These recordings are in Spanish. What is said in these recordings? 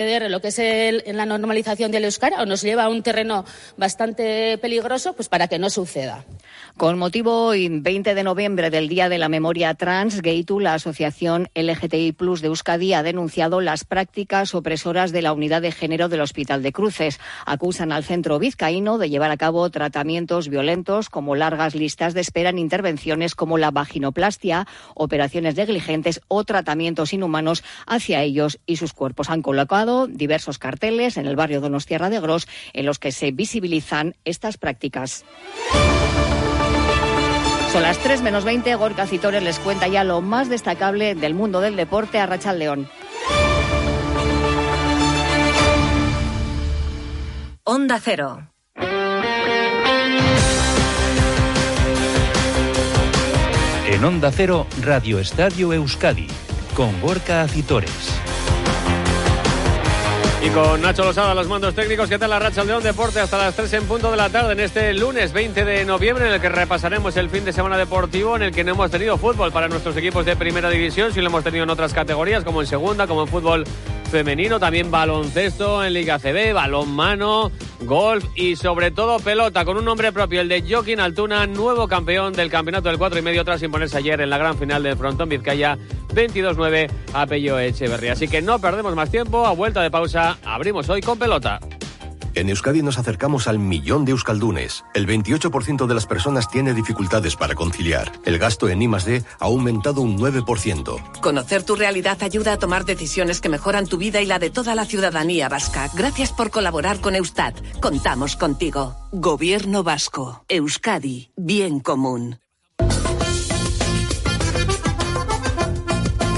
lo que es el, en la normalización del euskara o nos lleva a un terreno bastante peligroso, pues para que no suceda. Con motivo 20 de noviembre del Día de la Memoria Trans, Geitu, la Asociación LGTBI Plus de Euskadi, ha denunciado las prácticas opresoras de la unidad de género del Hospital de Cruces. Acusan al centro vizcaíno de llevar a cabo tratamientos violentos como largas listas de espera en intervenciones como la vaginoplastia, operaciones negligentes o tratamientos inhumanos hacia ellos y sus cuerpos. Han colocado diversos carteles en el barrio Donostierra de Gros en los que se visibilizan estas prácticas. Son las 3 menos 20. Gorka Citores les cuenta ya lo más destacable del mundo del deporte a Rachel León. Onda Cero. En Onda Cero, Radio Estadio Euskadi, con Gorka Acitores. Y con Nacho Losada, los mandos técnicos, ¿qué tal la racha León Deporte? Hasta las 3 en punto de la tarde en este lunes 20 de noviembre, en el que repasaremos el fin de semana deportivo, en el que no hemos tenido fútbol para nuestros equipos de primera división, si lo hemos tenido en otras categorías, como en segunda, como en fútbol femenino, también baloncesto en Liga CB, balonmano, golf y sobre todo pelota, con un nombre propio, el de Joaquín Altuna, nuevo campeón del campeonato del 4 y medio tras imponerse ayer en la gran final del frontón Vizcaya 22-9 a Pello Echeverría. Así que no perdemos más tiempo, a vuelta de pausa, abrimos hoy con pelota. En Euskadi nos acercamos al millón de euskaldunes. El 28% de las personas tiene dificultades para conciliar. El gasto en I+D ha aumentado un 9%. Conocer tu realidad ayuda a tomar decisiones que mejoran tu vida y la de toda la ciudadanía vasca. Gracias por colaborar con Eustat. Contamos contigo. Gobierno vasco. Euskadi. Bien común.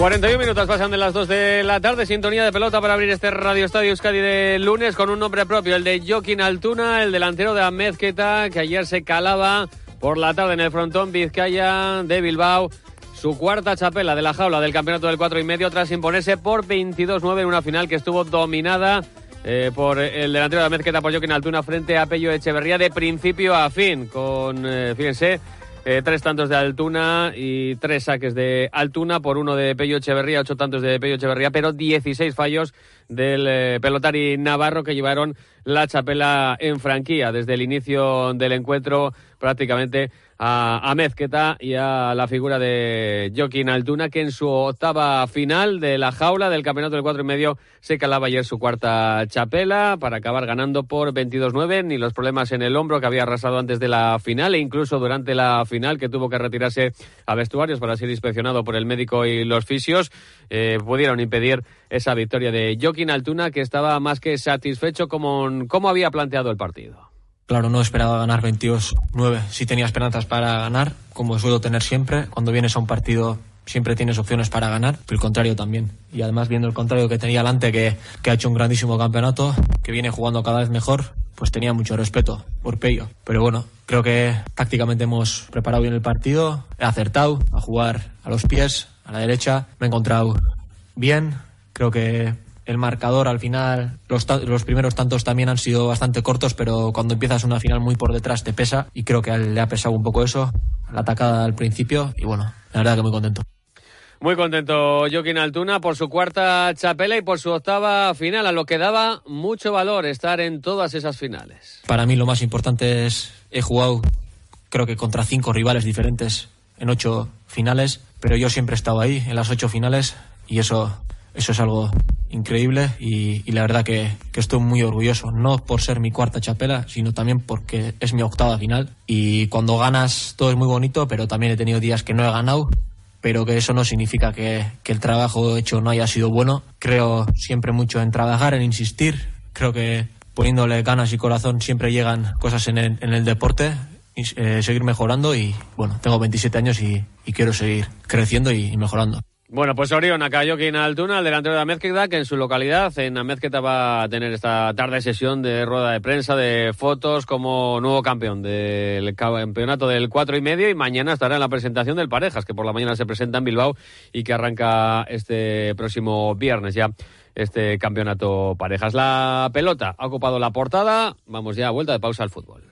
41 minutos pasan de las 2 de la tarde, sintonía de pelota para abrir este Radio Estadio Euskadi de lunes con un nombre propio, el de Joaquín Altuna, el delantero de Amezqueta, que ayer se calaba por la tarde en el frontón Vizcaya de Bilbao. Su cuarta chapela de la jaula del campeonato del 4 y medio tras imponerse por 22-9 en una final que estuvo dominada eh, por el delantero de Amezqueta por Joaquín Altuna frente a Pello Echeverría de principio a fin, con, eh, fíjense, eh, tres tantos de Altuna y tres saques de Altuna. Por uno de Pello Echeverría, ocho tantos de Pello Echeverría, pero 16 fallos del eh, pelotari navarro que llevaron la chapela en franquía. Desde el inicio del encuentro prácticamente a, Mezqueta y a la figura de Joaquín Altuna, que en su octava final de la jaula del campeonato del cuatro y medio se calaba ayer su cuarta chapela para acabar ganando por 22-9, ni los problemas en el hombro que había arrasado antes de la final e incluso durante la final que tuvo que retirarse a vestuarios para ser inspeccionado por el médico y los fisios, eh, pudieron impedir esa victoria de Joaquín Altuna que estaba más que satisfecho con cómo había planteado el partido. Claro, no esperaba ganar 22-9. Sí tenía esperanzas para ganar, como suelo tener siempre. Cuando vienes a un partido siempre tienes opciones para ganar, pero el contrario también. Y además viendo el contrario que tenía delante, que, que ha hecho un grandísimo campeonato, que viene jugando cada vez mejor, pues tenía mucho respeto por Pello. Pero bueno, creo que tácticamente hemos preparado bien el partido, he acertado a jugar a los pies, a la derecha, me he encontrado bien, creo que el marcador al final, los, los, primeros tantos también han sido bastante cortos, pero cuando empiezas una final muy por detrás te pesa y creo que le ha pesado un poco eso, la atacada al principio y bueno, la verdad que muy contento. Muy contento Joaquín Altuna por su cuarta chapela y por su octava final, a lo que daba mucho valor estar en todas esas finales. Para mí lo más importante es, he jugado creo que contra cinco rivales diferentes en ocho finales, pero yo siempre he estado ahí en las ocho finales y eso, eso es algo increíble y, y la verdad que, que, estoy muy orgulloso, no por ser mi cuarta chapela, sino también porque es mi octava final y cuando ganas todo es muy bonito, pero también he tenido días que no he ganado, pero que eso no significa que, el trabajo hecho no haya sido bueno. Creo siempre mucho en trabajar, en insistir, creo que poniéndole ganas y corazón siempre llegan cosas en el, deporte, eh, seguir mejorando y bueno, tengo 27 años y, y quiero seguir creciendo y, y mejorando. Bueno, pues Orión, Joaquín Altuna, el delantero de Amezqueta, que en su localidad, en Amezqueta, va a tener esta tarde sesión de rueda de prensa, de fotos, como nuevo campeón del campeonato del cuatro y medio, y mañana estará en la presentación del Parejas, que por la mañana se presenta en Bilbao y que arranca este próximo viernes ya este campeonato Parejas. La pelota ha ocupado la portada, vamos ya a vuelta de pausa al fútbol.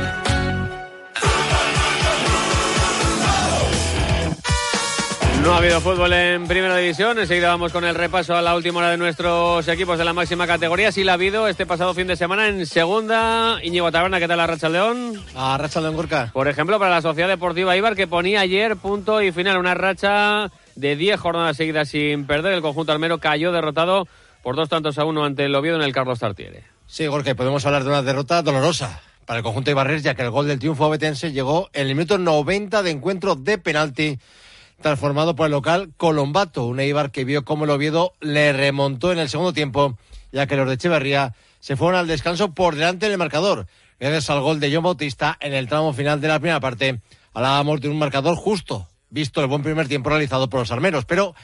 No ha habido fútbol en primera división. Enseguida vamos con el repaso a la última hora de nuestros equipos de la máxima categoría. Sí la ha habido este pasado fin de semana en segunda. Iñigo Taberna, ¿qué tal la Racha León? A Racha León Gorka. Por ejemplo, para la Sociedad Deportiva Ibar, que ponía ayer punto y final. Una racha de 10 jornadas seguidas sin perder. El conjunto armero cayó derrotado por dos tantos a uno ante el Oviedo en el Carlos Tartiere. Sí, Gorka, podemos hablar de una derrota dolorosa para el conjunto Ibarres, ya que el gol del triunfo obetense llegó en el minuto 90 de encuentro de penalti transformado por el local Colombato, un Eibar que vio cómo el Oviedo le remontó en el segundo tiempo, ya que los de Echeverría se fueron al descanso por delante del marcador, gracias al gol de John Bautista en el tramo final de la primera parte. Hablábamos de un marcador justo, visto el buen primer tiempo realizado por los armeros, pero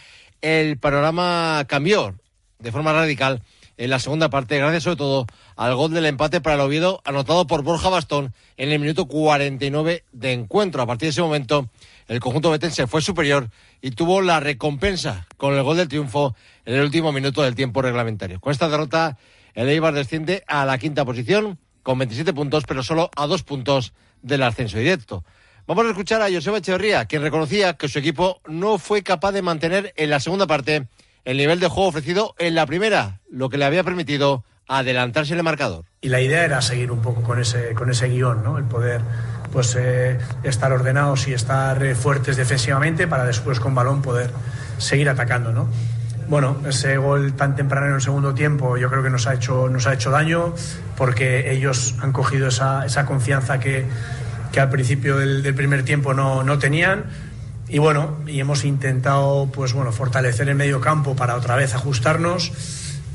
el panorama cambió de forma radical en la segunda parte, gracias sobre todo al gol del empate para el Oviedo, anotado por Borja Bastón en el minuto 49 de encuentro. A partir de ese momento, el conjunto betense fue superior y tuvo la recompensa con el gol del triunfo en el último minuto del tiempo reglamentario. Con esta derrota, el Eibar desciende a la quinta posición con 27 puntos, pero solo a dos puntos del ascenso directo. Vamos a escuchar a Joseba Echeverría, quien reconocía que su equipo no fue capaz de mantener en la segunda parte el nivel de juego ofrecido en la primera, lo que le había permitido adelantarse en el marcador. Y la idea era seguir un poco con ese, con ese guion, ¿no? El poder pues eh, estar ordenados y estar eh, fuertes defensivamente para después con balón poder seguir atacando, ¿no? Bueno, ese gol tan temprano en el segundo tiempo yo creo que nos ha hecho, nos ha hecho daño porque ellos han cogido esa, esa confianza que, que, al principio del, primer tiempo no, no, tenían y bueno, y hemos intentado pues bueno, fortalecer el medio campo para otra vez ajustarnos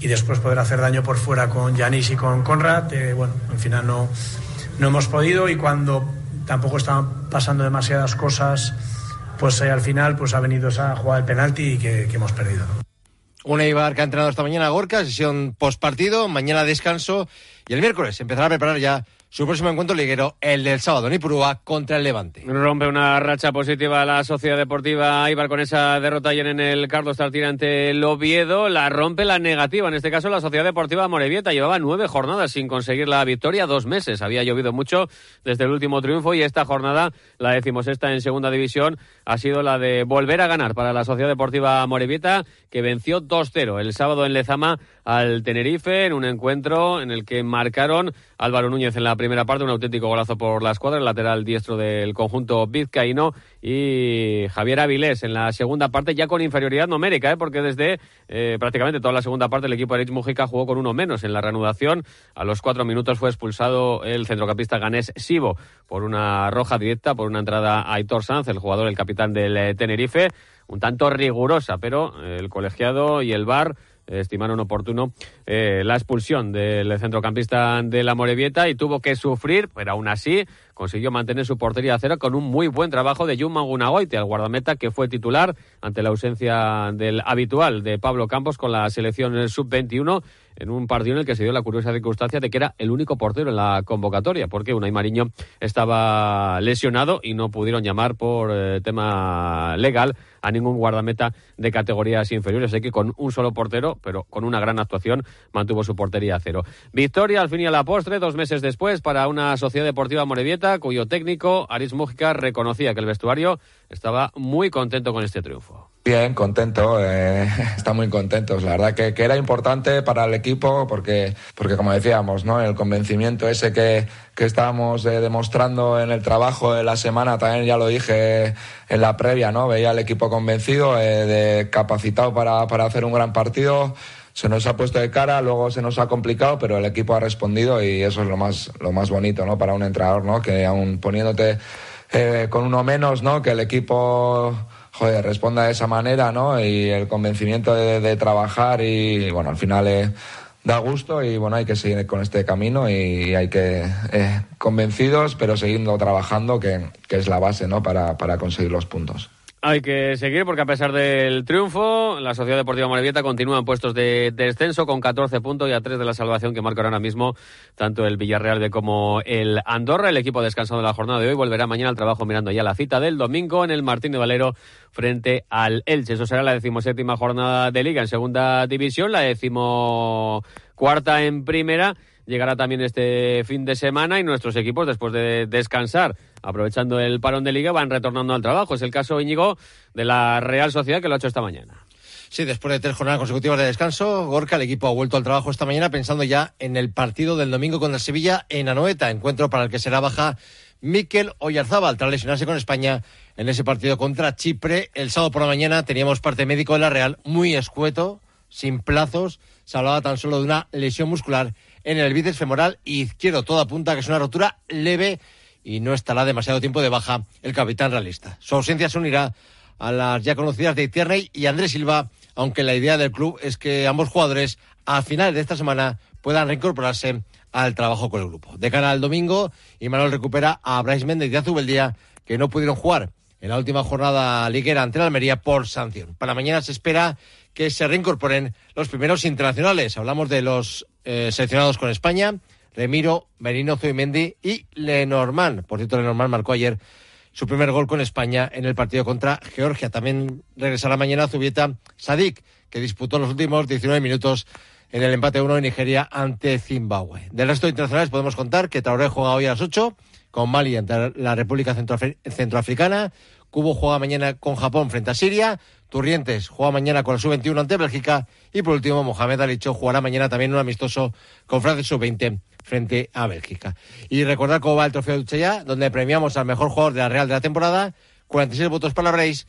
y después poder hacer daño por fuera con Yanis y con Conrad. Eh, bueno, al final no, no hemos podido y cuando tampoco estaban pasando demasiadas cosas, pues eh, al final pues ha venido esa jugada del penalti y que, hemos perdido. Un Eibar que ha entrenado esta mañana a Gorka, sesión post partido, mañana descanso y el miércoles empezará a preparar ya su próximo encuentro liguero, el del sábado en Ipurúa contra el Levante. Rompe una racha positiva la Sociedad Deportiva Ibar con esa derrota ayer en el Carlos Tartiere ante el Oviedo. La rompe la negativa, en este caso la Sociedad Deportiva Morevieta. Llevaba nueve jornadas sin conseguir la victoria, dos meses. Había llovido mucho desde el último triunfo y esta jornada, la decimosexta en segunda división, ha sido la de volver a ganar para la Sociedad Deportiva Morevieta, que venció 2-0 el sábado en Lezama al Tenerife en un encuentro en el que marcaron Álvaro Núñez en la primera parte, un auténtico golazo por la escuadra, el lateral diestro del conjunto vizcaíno y Javier Avilés en la segunda parte ya con inferioridad numérica, ¿eh? porque desde eh, prácticamente toda la segunda parte el equipo de Rich Mujica jugó con uno menos en la reanudación. A los cuatro minutos fue expulsado el centrocampista ganés Sibo por una roja directa, por una entrada a Aitor Sanz, el jugador, el capitán del eh, Tenerife, un tanto rigurosa, pero el colegiado y el VAR estimaron oportuno eh, la expulsión del centrocampista de la Morevieta y tuvo que sufrir, pero aún así consiguió mantener su portería a cero con un muy buen trabajo de Jun Gunagoite, al guardameta que fue titular ante la ausencia del habitual de Pablo Campos con la selección sub-21 en un partido en el que se dio la curiosa circunstancia de que era el único portero en la convocatoria, porque Unai Mariño estaba lesionado y no pudieron llamar por eh, tema legal a ningún guardameta de categorías inferiores. Así que con un solo portero, pero con una gran actuación, mantuvo su portería a cero. Victoria al fin y a la postre, dos meses después, para una sociedad deportiva morevieta, cuyo técnico, Aris Mújica, reconocía que el vestuario estaba muy contento con este triunfo. Bien, contento, eh, está muy contentos. La verdad que, que, era importante para el equipo porque, porque como decíamos, ¿no? el convencimiento ese que, que estábamos eh, demostrando en el trabajo de la semana, también ya lo dije en la previa, ¿no? veía al equipo convencido, eh, de, capacitado para, para hacer un gran partido se nos ha puesto de cara, luego se nos ha complicado, pero el equipo ha respondido y eso es lo más, lo más bonito, ¿no? Para un entrenador, ¿no? Que aún poniéndote eh, con uno menos, ¿no? Que el equipo joder, responda de esa manera, ¿no? Y el convencimiento de, de trabajar y, bueno, al final eh, da gusto y, bueno, hay que seguir con este camino y hay que, eh, convencidos, pero siguiendo trabajando, que, que, es la base, ¿no? Para, para conseguir los puntos. Hay que seguir porque a pesar del triunfo, la Sociedad Deportiva Morevieta continúa en puestos de, descenso con 14 puntos y a 3 de la salvación que marcan ahora mismo tanto el Villarreal de como el Andorra. El equipo descansado de la jornada de hoy volverá mañana al trabajo mirando ya la cita del domingo en el Martín de Valero frente al Elche. Eso será la decimoséptima jornada de Liga en segunda división, la decimocuarta en primera llegará también este fin de semana y nuestros equipos, después de descansar, aprovechando el parón de liga, van retornando al trabajo. Es el caso, Íñigo, de la Real Sociedad, que lo ha hecho esta mañana. Sí, después de tres jornadas consecutivas de descanso, Gorka, el equipo ha vuelto al trabajo esta mañana pensando ya en el partido del domingo contra Sevilla en Anoeta, encuentro para el que será baja Miquel Oyarzábal tras lesionarse con España en ese partido contra Chipre. El sábado por la mañana teníamos parte médico de la Real muy escueto, sin plazos, se hablaba tan solo de una lesión muscular en el bíceps femoral izquierdo. Todo apunta que es una rotura leve y no estará demasiado tiempo de baja el capitán realista. Su ausencia se unirá a las ya conocidas de Tierney y Andrés Silva, aunque la idea del club es que ambos jugadores a finales de esta semana puedan reincorporarse al trabajo con el grupo. De cara al domingo, Imanol recupera a Bryce Méndez y a Zubeldía, que no pudieron jugar en la última jornada liguera ante la Almería por sanción. Para mañana se espera que se reincorporen los primeros internacionales. Hablamos de los eh, seleccionados con España, Remiro, Merino, Zubimendi y Lenormand. Por cierto, Lenormand marcó ayer su primer gol con España en el partido contra Georgia. También regresará mañana Zubieta Sadik, que disputó los últimos 19 minutos en el empate 1 en Nigeria ante Zimbabue. Del resto de internacionales podemos contar que Traoré juega hoy a las 8 con Mali ante la República Centroafricana. Cubo juega mañana con Japón frente a Siria. Turrientes juega mañana con la sub-21 ante Bélgica. Y por último, Mohamed Alicho jugará mañana también un amistoso con Francia sub-20 frente a Bélgica. Y recordar cómo va el trofeo de Uchella, donde premiamos al mejor jugador de la Real de la temporada. 46 votos para Reis,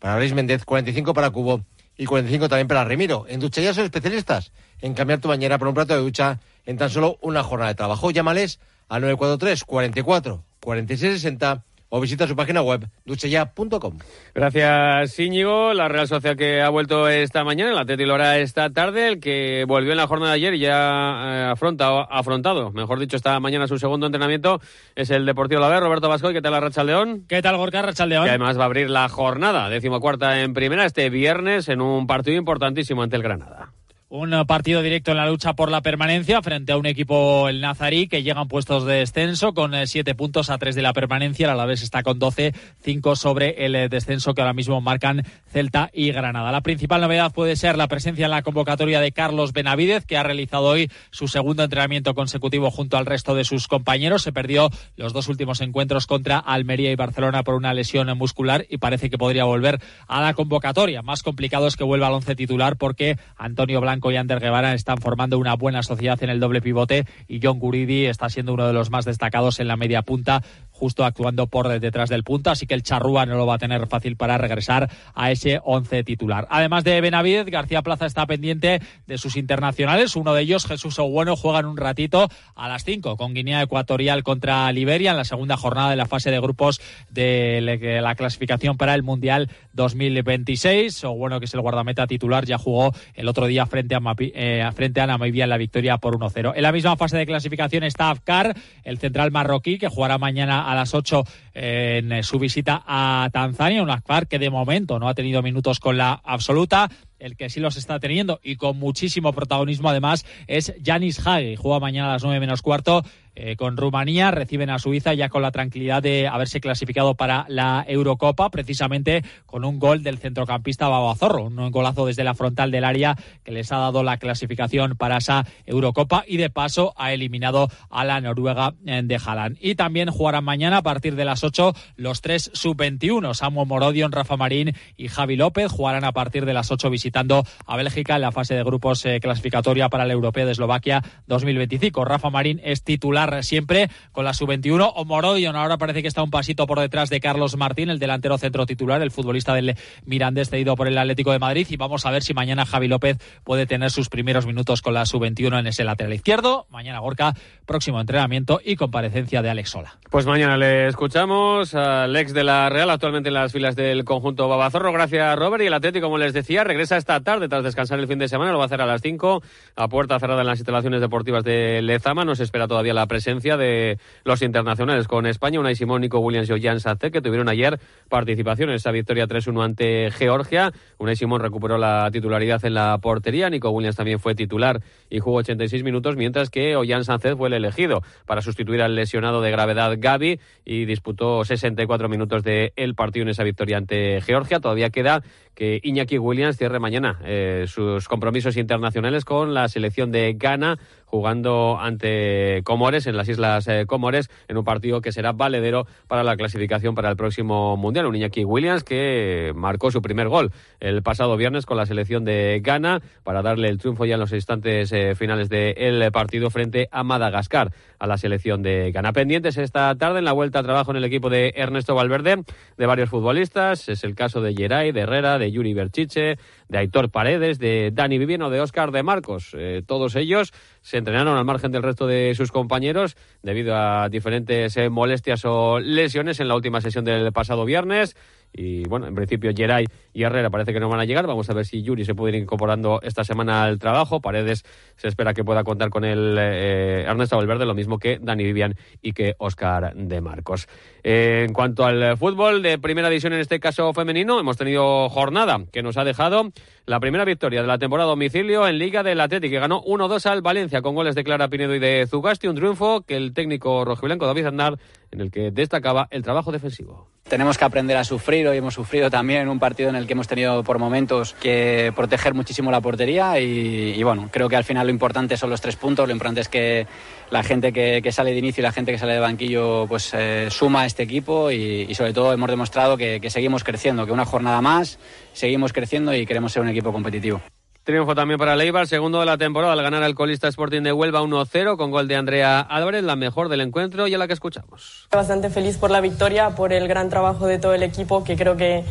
para Reis Méndez, 45 para Cubo y 45 también para Remiro. En Ducha son especialistas en cambiar tu bañera por un plato de ducha en tan solo una jornada de trabajo. Llámales al 943 44 46 60 o visita su página web duchella.com. Gracias, Íñigo. La Real Sociedad que ha vuelto esta mañana, el Atleti Lora esta tarde, el que volvió en la jornada de ayer y ya ha eh, afronta, afrontado, mejor dicho, esta mañana su segundo entrenamiento, es el Deportivo La Roberto Vasco. ¿Qué tal la Racha León? ¿Qué tal Gorka Racha León? Que además va a abrir la jornada, decimocuarta en primera, este viernes en un partido importantísimo ante el Granada. Un partido directo en la lucha por la permanencia frente a un equipo, el Nazarí, que llega en puestos de descenso con eh, siete puntos a tres de la permanencia. A la vez está con 12, cinco sobre el eh, descenso que ahora mismo marcan Celta y Granada. La principal novedad puede ser la presencia en la convocatoria de Carlos Benavidez, que ha realizado hoy su segundo entrenamiento consecutivo junto al resto de sus compañeros. Se perdió los dos últimos encuentros contra Almería y Barcelona por una lesión muscular y parece que podría volver a la convocatoria. Más complicado es que vuelva al once titular porque Antonio Blanco y Ander Guevara están formando una buena sociedad en el doble pivote y John Guridi está siendo uno de los más destacados en la media punta justo actuando por detrás del punto, así que el Charrúa no lo va a tener fácil para regresar a ese once titular. Además de Benavidez, García Plaza está pendiente de sus internacionales, uno de ellos, Jesús Obueno, juegan un ratito a las 5 con Guinea Ecuatorial contra Liberia en la segunda jornada de la fase de grupos de la clasificación para el Mundial 2026. Obueno, que es el guardameta titular, ya jugó el otro día frente a, eh, frente a Namibia en la victoria por 1-0. En la misma fase de clasificación está Afkar, el central marroquí, que jugará mañana a las 8 en su visita a Tanzania, un Akbar que de momento no ha tenido minutos con la absoluta. El que sí los está teniendo y con muchísimo protagonismo además es Janis Hagi. Juega mañana a las 9 menos cuarto eh, con Rumanía, reciben a Suiza ya con la tranquilidad de haberse clasificado para la Eurocopa, precisamente con un gol del centrocampista Babazorro, un golazo desde la frontal del área que les ha dado la clasificación para esa Eurocopa y de paso ha eliminado a la Noruega eh, de Haaland. Y también jugarán mañana a partir de las 8 los tres sub-21, Samuel Morodion, Rafa Marín y Javi López jugarán a partir de las 8 visitando a Bélgica en la fase de grupos eh, clasificatoria para el Europeo de Eslovaquia 2025. Rafa Marín es titular siempre con la sub-21. O Morodion ahora parece que está un pasito por detrás de Carlos Martín, el delantero centro titular, el futbolista del Mirandés cedido por el Atlético de Madrid. Y vamos a ver si mañana Javi López puede tener sus primeros minutos con la sub-21 en ese lateral izquierdo. Mañana Gorka, próximo entrenamiento y comparecencia de Alex Sola. Pues mañana le escuchamos al ex de la Real, actualmente en las filas del conjunto Babazorro. Gracias, Robert. Y el Atlético, como les decía, regresa esta tarde tras descansar el fin de semana. Lo va a hacer a las 5 a puerta cerrada en las instalaciones deportivas de Lezama. No se espera todavía la presencia de los internacionales con España. Unai Simón, Nico Williams y Jan Sace, que tuvieron ayer participación en esa victoria 3-1 ante Georgia. Unai Simón recuperó la titularidad en la portería. Nico Williams también fue titular y jugó 86 minutos, mientras que Ollán Sánchez fue el elegido para sustituir al lesionado de gravedad Gaby y disputó 64 minutos del el partido en esa victoria ante Georgia. Todavía queda que Iñaki Williams cierre mañana eh, sus compromisos internacionales con la selección de Ghana jugando ante Comores en las Islas eh, Comores en un partido que será valedero para la clasificación para el próximo Mundial. Un Iñaki Williams que marcó su primer gol el pasado viernes con la selección de Ghana para darle el triunfo ya en los instantes eh, finales del partido frente a Madagascar, a la selección de Ghana. Pendientes esta tarde en la vuelta a trabajo en el equipo de Ernesto Valverde, de varios futbolistas. Es el caso de Geray, de Herrera, de Yuri Berchiche, de Aitor Paredes, de Dani Vivieno, de Óscar de Marcos. Eh, todos ellos se entrenaron al margen del resto de sus compañeros debido a diferentes eh, molestias o lesiones en la última sesión del pasado viernes. Y bueno, en principio Geray y Herrera parece que no van a llegar. Vamos a ver si Yuri se puede ir incorporando esta semana al trabajo. Paredes se espera que pueda contar con el eh, Ernesto Valverde, lo mismo que Dani Vivian y que Oscar de Marcos. en cuanto al fútbol de primera división, en este caso femenino, hemos tenido jornada que nos ha dejado la primera victoria de la temporada domicilio en Liga del Atlético, que ganó 1-2 al Valencia con goles de Clara Pinedo y de Zugasti. Un triunfo que el técnico rojiblanco David Andar, en el que destacaba el trabajo defensivo. Tenemos que aprender a sufrir. Hoy hemos sufrido también en un partido en el que hemos tenido por momentos que proteger muchísimo la portería. Y, bueno, creo que al final lo importante son los tres puntos. Lo importante es que la gente que, sale de inicio y la gente que sale de banquillo pues eh, suma a este equipo. Y, sobre todo hemos demostrado que seguimos creciendo, que una jornada más seguimos creciendo y queremos ser un equipo competitivo. Triunfo también para Leibar, segundo de la temporada al ganar al colista Sporting de Huelva 1-0 con gol de Andrea Álvarez, la mejor del encuentro y a la que escuchamos. Bastante feliz por la victoria, por el gran trabajo de todo el equipo, que creo que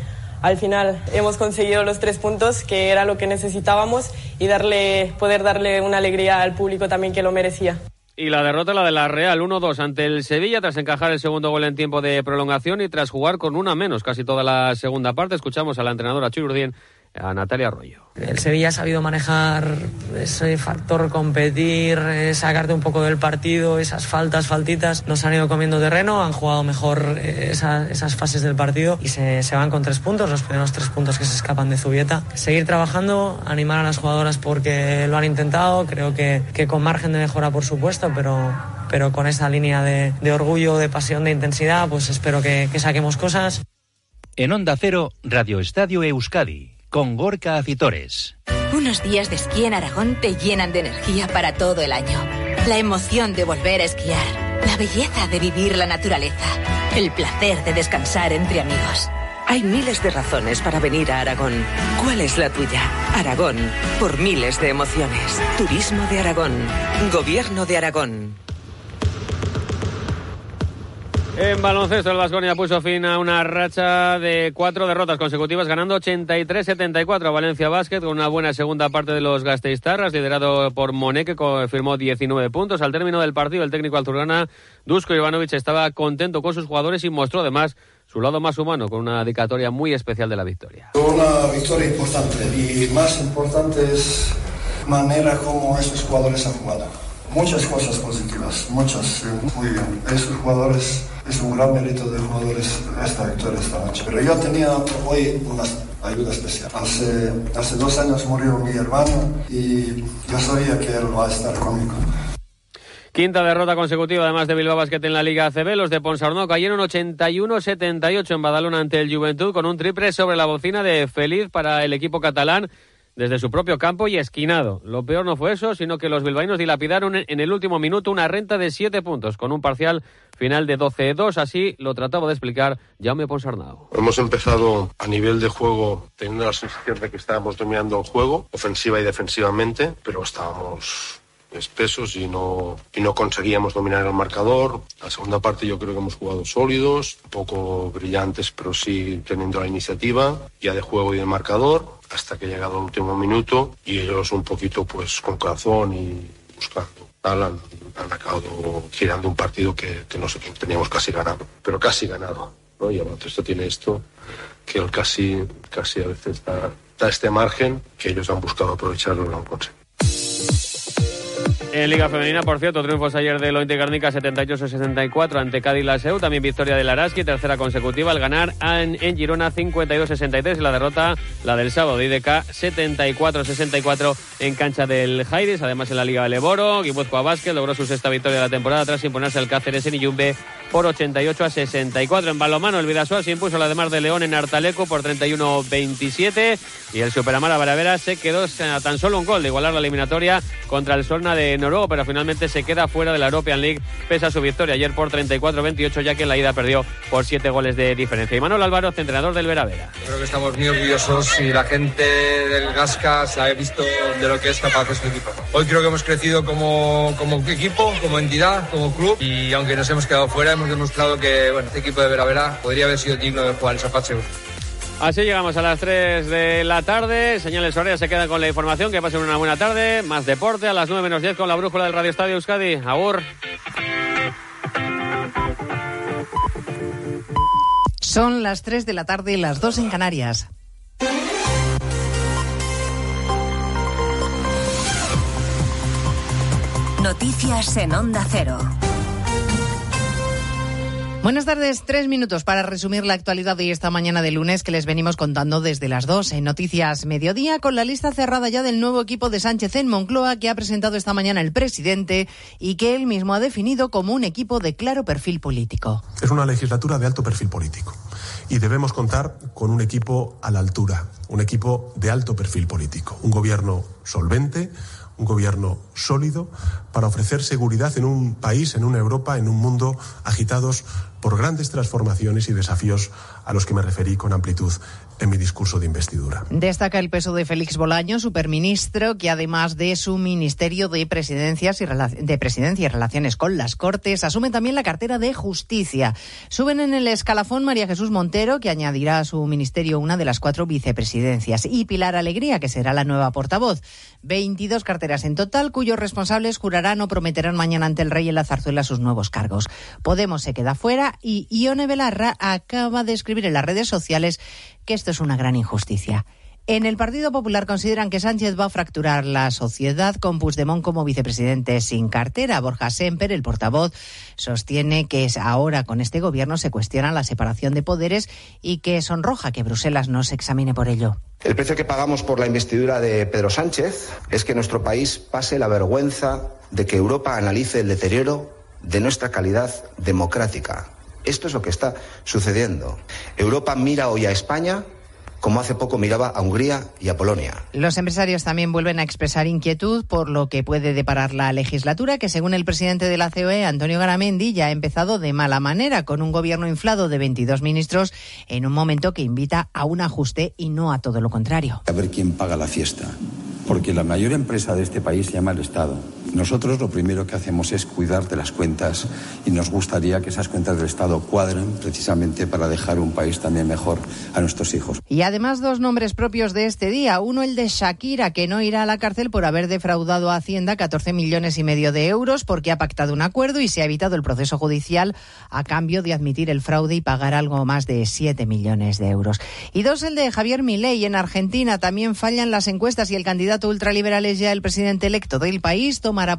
al final hemos conseguido los tres puntos, que era lo que necesitábamos, y darle, poder darle una alegría al público también que lo merecía. Y la derrota la de la Real 1-2 ante el Sevilla tras encajar el segundo gol en tiempo de prolongación y tras jugar con una menos casi toda la segunda parte. Escuchamos a la entrenadora Chururdien a Natalia Arroyo. El Sevilla ha sabido manejar ese factor competir, eh, sacarte un poco del partido, esas faltas, faltitas, nos han ido comiendo terreno, han jugado mejor eh, esas fases del partido y se, van con tres puntos, los primeros tres puntos que se escapan de Zubieta. Seguir trabajando, animar a las jugadoras porque lo han intentado, creo que, que con margen de mejora por supuesto, pero, pero con esa línea de, de orgullo, de pasión, de intensidad, pues espero que, que saquemos cosas. En Onda Cero, Radio Estadio Euskadi con Gorka Acitores. Unos días de esquí en Aragón te llenan de energía para todo el año. La emoción de volver a esquiar, la belleza de vivir la naturaleza, el placer de descansar entre amigos. Hay miles de razones para venir a Aragón. ¿Cuál es la tuya? Aragón, por miles de emociones. Turismo de Aragón. Gobierno de Aragón. En baloncesto, el Vasconia puso fin a una racha de cuatro derrotas consecutivas, ganando 83-74 a Valencia Basket, con una buena segunda parte de los Gasteiztarras, liderado por Monet, que firmó 19 puntos. Al término del partido, el técnico azulgrana, Dusko Ivanovic, estaba contento con sus jugadores y mostró además su lado más humano, con una dedicatoria muy especial de la victoria. Una victoria importante y más importante es manera como estos jugadores han jugado. Muchas cosas positivas, muchas, muy bien. Estos jugadores es un gran mérito de jugadores esta victoria esta noche. Pero yo tenía hoy una ayuda especial. Hace, hace dos años murió mi hermano y yo sabía que él va a estar conmigo. Quinta derrota consecutiva, además de Bilbao Basket en la Liga ACB. Los de Ponsarnau cayeron 81-78 en Badalona ante el Juventud con un triple sobre la bocina de Feliz para el equipo catalán desde su propio campo y esquinado. Lo peor no fue eso, sino que los bilbaínos dilapidaron en el último minuto una renta de siete puntos, con un parcial final de 12-2. Así lo trataba de explicar Jaume Ponsarnau. Hemos empezado a nivel de juego teniendo la sensación de que estábamos dominando el juego, ofensiva y defensivamente, pero estábamos espesos y no, y no conseguíamos dominar el marcador. La segunda parte yo creo que hemos jugado sólidos, un poco brillantes, pero sí teniendo la iniciativa ya de juego y de marcador, hasta que ha llegado el último minuto y ellos un poquito pues con corazón y buscando. Han, han acabado girando un partido que, que no sé, teníamos casi ganado, pero casi ganado ¿no? Y el baloncesto tiene esto, que él casi, casi a veces da, da este margen que ellos han buscado aprovecharlo y lo han conseguido. En Liga Femenina, por cierto, triunfos ayer de Lointe Garnica 78-64 ante Cádiz Laseu. También victoria del Araski, tercera consecutiva al ganar en, Girona 52-63 y la derrota, la del sábado, IDK 74-64 en cancha del Jaides. Además, en la Liga de Leboro, Guipúzcoa Vázquez logró su sexta victoria de la temporada tras imponerse al Cáceres en Iyumbe por 88 a 64. En balomano, el Vidasoa se impuso la de Mar de León en Artaleco por 31-27 y el Superamara Baravera se quedó a tan solo un gol de igualar la eliminatoria contra el Solna de Noruego, pero finalmente se queda fuera de la European League pese a su victoria ayer por 34-28, ya que en la ida perdió por 7 goles de diferencia. Y Manuel Álvaro, entrenador del Veravera. Creo que estamos muy orgullosos y la gente del Gasca se ha visto de lo que es capaz este equipo. Hoy creo que hemos crecido como, como equipo, como entidad, como club y aunque nos hemos quedado fuera, hemos demostrado que bueno, este equipo de Veravera podría haber sido digno de jugar el Zapache. Así llegamos a las 3 de la tarde. Señales horarias se quedan con la información. Que pasen una buena tarde. Más deporte a las 9 menos 10 con la brújula del Radio Estadio Euskadi. Agur. Son las 3 de la tarde y las 2 en Canarias. Noticias en Onda Cero. Buenas tardes, tres minutos para resumir la actualidad de esta mañana de lunes que les venimos contando desde las dos en Noticias Mediodía con la lista cerrada ya del nuevo equipo de Sánchez en Moncloa que ha presentado esta mañana el presidente y que él mismo ha definido como un equipo de claro perfil político. Es una legislatura de alto perfil político y debemos contar con un equipo a la altura, un equipo de alto perfil político, un gobierno solvente, un gobierno sólido para ofrecer seguridad en un país, en una Europa, en un mundo agitados por grandes transformaciones y desafíos a los que me referí con amplitud mi discurso de investidura. Destaca el peso de Félix Bolaño, superministro, que además de su ministerio de presidencias y de presidencia y relaciones con las Cortes, asume también la cartera de justicia. Suben en el escalafón María Jesús Montero, que añadirá a su ministerio una de las cuatro vicepresidencias, y Pilar Alegría, que será la nueva portavoz. 22 carteras en total, cuyos responsables jurarán o prometerán mañana ante el rey en la zarzuela sus nuevos cargos. Podemos se queda fuera y Ione Belarra acaba de escribir en las redes sociales que esto es una gran injusticia. En el Partido Popular consideran que Sánchez va a fracturar la sociedad con Puigdemont como vicepresidente sin cartera. Borja Semper, el portavoz, sostiene que ahora con este gobierno se cuestiona la separación de poderes y que sonroja que Bruselas no se examine por ello. El precio que pagamos por la investidura de Pedro Sánchez es que nuestro país pase la vergüenza de que Europa analice el deterioro de nuestra calidad democrática. Esto es lo que está sucediendo. Europa mira hoy a España como hace poco miraba a Hungría y a Polonia. Los empresarios también vuelven a expresar inquietud por lo que puede deparar la legislatura, que según el presidente de la COE, Antonio Garamendi, ya ha empezado de mala manera, con un gobierno inflado de 22 ministros en un momento que invita a un ajuste y no a todo lo contrario. A ver quién paga la fiesta, porque la mayor empresa de este país se llama el Estado. Nosotros lo primero que hacemos es cuidar de las cuentas y nos gustaría que esas cuentas del Estado cuadren precisamente para dejar un país también mejor a nuestros hijos. Y además dos nombres propios de este día. Uno el de Shakira, que no irá a la cárcel por haber defraudado a Hacienda 14 millones y medio de euros porque ha pactado un acuerdo y se ha evitado el proceso judicial a cambio de admitir el fraude y pagar algo más de 7 millones de euros. Y dos el de Javier Milei en Argentina. También fallan las encuestas y el candidato ultraliberal es ya el presidente electo del país. Tomará